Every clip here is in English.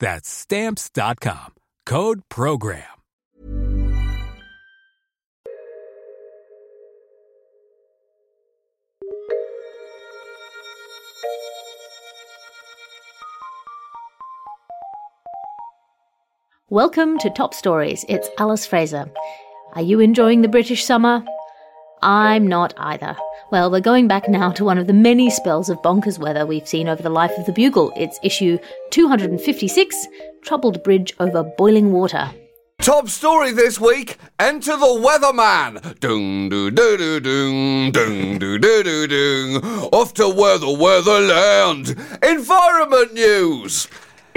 That's stamps.com. Code program. Welcome to Top Stories. It's Alice Fraser. Are you enjoying the British summer? I'm not either. Well, we're going back now to one of the many spells of bonkers weather we've seen over the life of the Bugle. It's issue 256 Troubled Bridge Over Boiling Water. Top story this week Enter the Weatherman! Dung doo doo doo dung, dung doo doo doo dung. Off to weather weatherland! Environment news!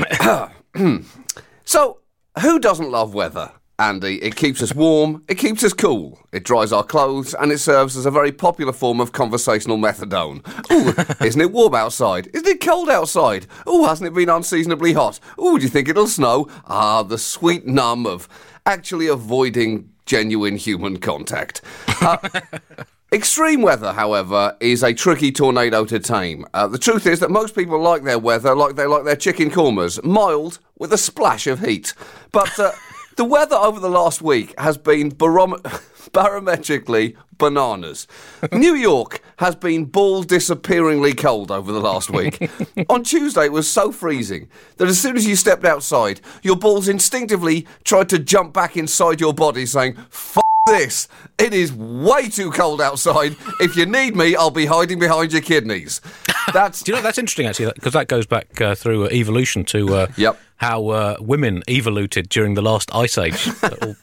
so, who doesn't love weather? Andy, it keeps us warm, it keeps us cool, it dries our clothes, and it serves as a very popular form of conversational methadone. Ooh, isn't it warm outside? Isn't it cold outside? Oh, hasn't it been unseasonably hot? Oh, do you think it'll snow? Ah, the sweet numb of actually avoiding genuine human contact. Uh, Extreme weather, however, is a tricky tornado to tame. Uh, the truth is that most people like their weather like they like their chicken kormas, mild with a splash of heat. But uh, the weather over the last week has been barom- barometrically bananas. New York has been ball disappearingly cold over the last week. On Tuesday, it was so freezing that as soon as you stepped outside, your balls instinctively tried to jump back inside your body, saying, F this. It is way too cold outside. If you need me, I'll be hiding behind your kidneys. That's Do you know that's interesting actually because that goes back uh, through uh, evolution to uh, Yep. How uh, women evoluted during the last ice age. That all-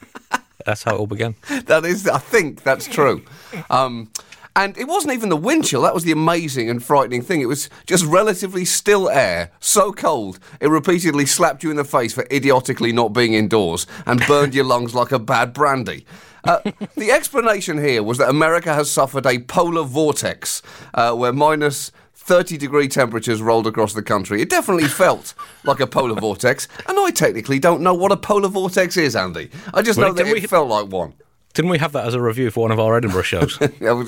that's how it all began. that is, I think that's true. Um, and it wasn't even the wind chill. That was the amazing and frightening thing. It was just relatively still air, so cold it repeatedly slapped you in the face for idiotically not being indoors and burned your lungs like a bad brandy. Uh, the explanation here was that America has suffered a polar vortex uh, where minus 30 degree temperatures rolled across the country. It definitely felt like a polar vortex, and I technically don't know what a polar vortex is, Andy. I just know that it we- felt like one. Didn't we have that as a review for one of our Edinburgh shows? Yeah,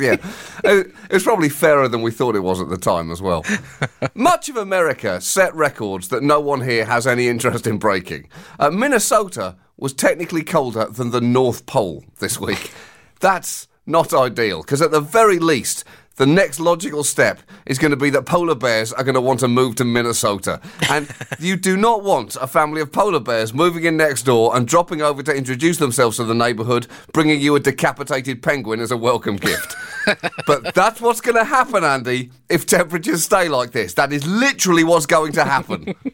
it it was probably fairer than we thought it was at the time as well. Much of America set records that no one here has any interest in breaking. Uh, Minnesota was technically colder than the North Pole this week. That's not ideal, because at the very least, the next logical step is going to be that polar bears are going to want to move to Minnesota. And you do not want a family of polar bears moving in next door and dropping over to introduce themselves to the neighbourhood, bringing you a decapitated penguin as a welcome gift. but that's what's going to happen, Andy, if temperatures stay like this. That is literally what's going to happen.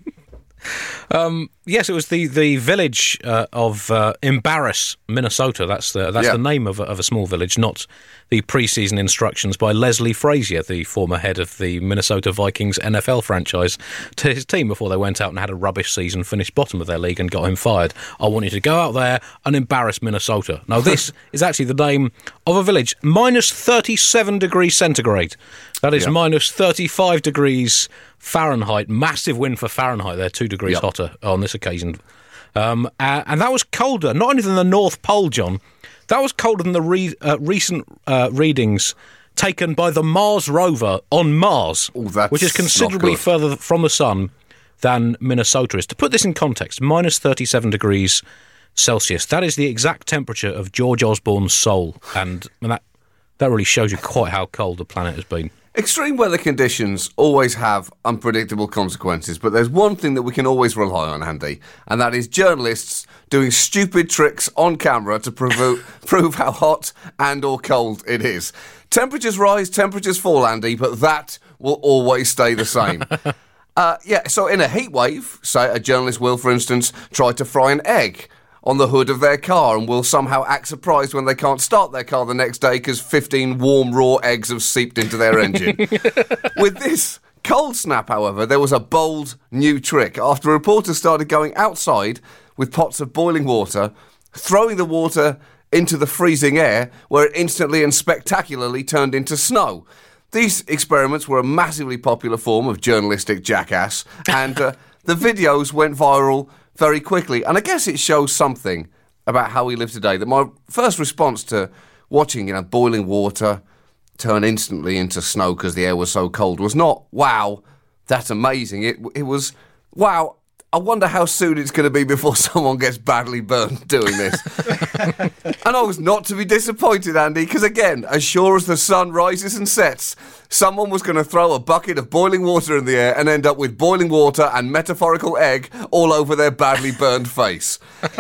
Yes, it was the the village uh, of uh, Embarrass, Minnesota. That's the that's Yeah. the name of a, of a small village, not the preseason instructions by Leslie Frazier, the former head of the Minnesota Vikings NFL franchise, to his team before they went out and had a rubbish season, finished bottom of their league, and got him fired. I want you to go out there and embarrass Minnesota. Now, this is actually the name of a village minus thirty seven degrees centigrade. That is Yeah. minus thirty five degrees Fahrenheit. Massive win for Fahrenheit. They're two degrees Yep. hotter on this occasion. Um, uh, and that was colder, not only than the North Pole, John, that was colder than the re- uh, recent uh, readings taken by the Mars rover on Mars, Oh, that's which is considerably further from the sun than Minnesota is. To put this in context, minus 37 degrees Celsius, that is the exact temperature of George Osborne's soul. And, and that, that really shows you quite how cold the planet has been. Extreme weather conditions always have unpredictable consequences, but there's one thing that we can always rely on, Andy, and that is journalists doing stupid tricks on camera to prove, prove how hot and or cold it is. Temperatures rise, temperatures fall, Andy, but that will always stay the same. Uh, yeah, so in a heat wave, say a journalist will, for instance, try to fry an egg on the hood of their car and will somehow act surprised when they can't start their car the next day because 15 warm, raw eggs have seeped into their engine. With this cold snap, however, there was a bold new trick. After reporters started going outside with pots of boiling water, throwing the water into the freezing air, where it instantly and spectacularly turned into snow. These experiments were a massively popular form of journalistic jackass, and uh, the videos went viral very quickly. And I guess it shows something about how we live today. That my first response to watching, you know, boiling water turn instantly into snow because the air was so cold was not, wow, that's amazing. It, it was, wow, I wonder how soon it's going to be before someone gets badly burned doing this. and I was not to be disappointed, Andy, because again, as sure as the sun rises and sets, someone was going to throw a bucket of boiling water in the air and end up with boiling water and metaphorical egg all over their badly burned face.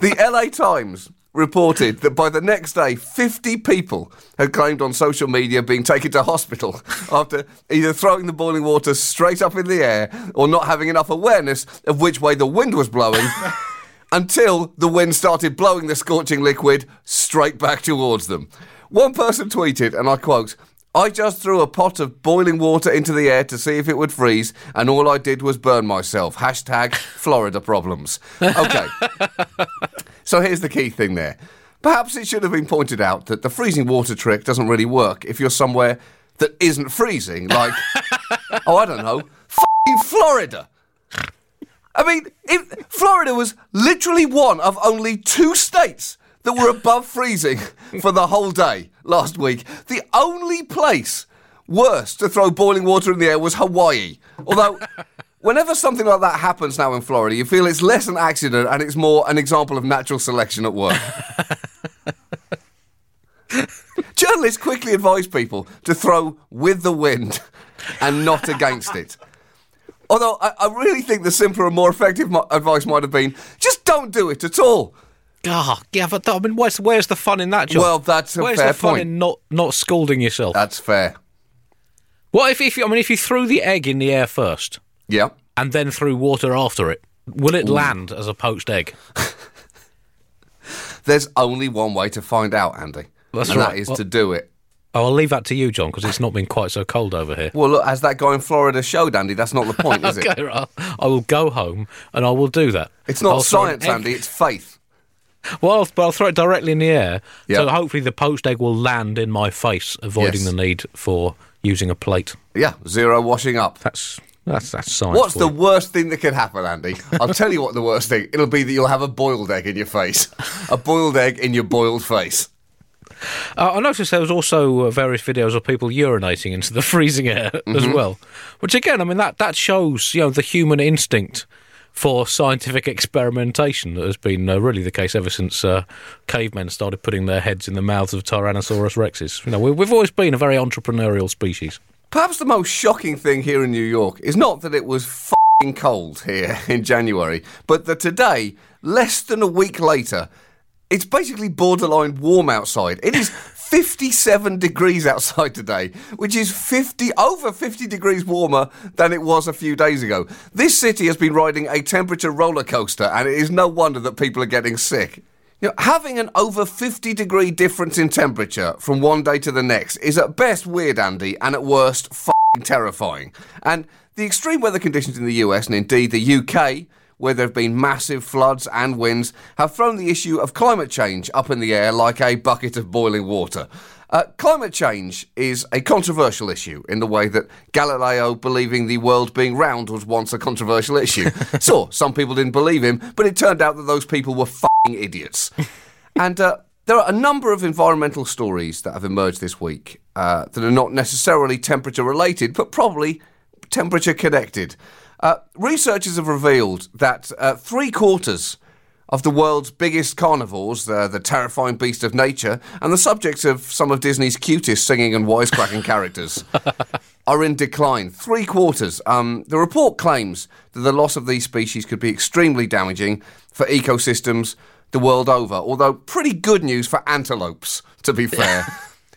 The LA Times reported that by the next day, 50 people had claimed on social media being taken to hospital after either throwing the boiling water straight up in the air or not having enough awareness of which way the wind was blowing. Until the wind started blowing the scorching liquid straight back towards them. One person tweeted, and I quote, I just threw a pot of boiling water into the air to see if it would freeze, and all I did was burn myself. Hashtag Florida problems. Okay. So here's the key thing there. Perhaps it should have been pointed out that the freezing water trick doesn't really work if you're somewhere that isn't freezing, like, oh, I don't know, fing Florida. I mean, if Florida was literally one of only two states that were above freezing for the whole day last week. The only place worse to throw boiling water in the air was Hawaii. Although, whenever something like that happens now in Florida, you feel it's less an accident and it's more an example of natural selection at work. Journalists quickly advise people to throw with the wind and not against it. Although I, I really think the simpler and more effective mo- advice might have been just don't do it at all. Ah, yeah, but I mean, where's, where's the fun in that, John? Well, that's a where's fair the fun point. in not not scalding yourself? That's fair. what if, if you, I mean, if you threw the egg in the air first Yeah. and then threw water after it, will it land as a poached egg? There's only one way to find out, Andy. That's and right. that is Well- to do it. Oh, I'll leave that to you, John, because it's not been quite so cold over here. Well, look, as that guy in Florida showed, Andy, that's not the point, is it? Okay, right. I will go home and I will do that. It's not I'll an science, egg- Andy, it's faith. Well, I'll, but I'll throw it directly in the air, so hopefully the poached egg will land in my face, avoiding Yes. the need for using a plate. Yeah, zero washing up. That's that's that's science. What's the worst thing that can happen, Andy? I'll tell you what the worst thing. It'll be that you'll have a boiled egg in your face. A boiled egg in your boiled face. Uh, I noticed there was also uh, various videos of people urinating into the freezing air as Mm-hmm. well, which again, I mean that that shows you know the human instinct for scientific experimentation that has been uh, really the case ever since uh, cavemen started putting their heads in the mouths of Tyrannosaurus rexes. You know, we, we've always been a very entrepreneurial species. Perhaps the most shocking thing here in New York is not that it was fing cold here in January, but that today, less than a week later, it's basically borderline warm outside. It is 57 degrees outside today, which is 50 over 50 degrees warmer than it was a few days ago. This city has been riding a temperature roller coaster, and it is no wonder that people are getting sick. You know, having an over 50 degree difference in temperature from one day to the next is at best weird, Andy, and at worst f***ing terrifying. And the extreme weather conditions in the US and indeed the UK where there have been massive floods and winds, have thrown the issue of climate change up in the air like a bucket of boiling water. Uh, climate change is a controversial issue in the way that Galileo believing the world being round was once a controversial issue. so, some people didn't believe him, but it turned out that those people were f***ing idiots. and uh, there are a number of environmental stories that have emerged this week uh, that are not necessarily temperature related, but probably temperature connected. Uh, researchers have revealed that uh, three quarters of the world's biggest carnivores, uh, the terrifying beast of nature, and the subjects of some of Disney's cutest singing and wisecracking characters, are in decline. Three quarters. Um, the report claims that the loss of these species could be extremely damaging for ecosystems the world over, although pretty good news for antelopes, to be fair.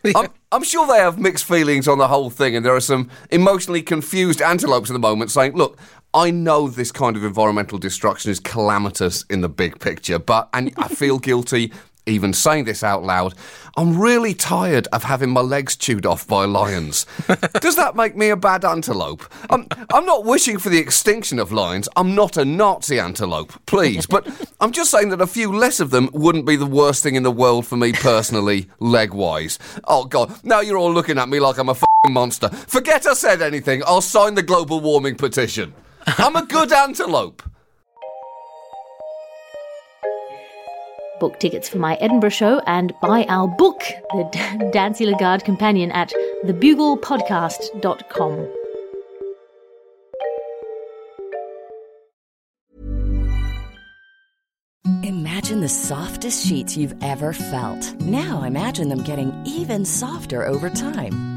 I'm, I'm, sure they have mixed feelings on the whole thing, and there are some emotionally confused antelopes at the moment saying, look, I know this kind of environmental destruction is calamitous in the big picture, but, and I feel guilty even saying this out loud, I'm really tired of having my legs chewed off by lions. Does that make me a bad antelope? I'm, I'm not wishing for the extinction of lions. I'm not a Nazi antelope, please. But I'm just saying that a few less of them wouldn't be the worst thing in the world for me personally, leg wise. Oh, God. Now you're all looking at me like I'm a monster. Forget I said anything. I'll sign the global warming petition. I'm a good antelope. Book tickets for my Edinburgh show and buy our book, The Dancy Lagarde Companion, at thebuglepodcast.com. Imagine the softest sheets you've ever felt. Now imagine them getting even softer over time.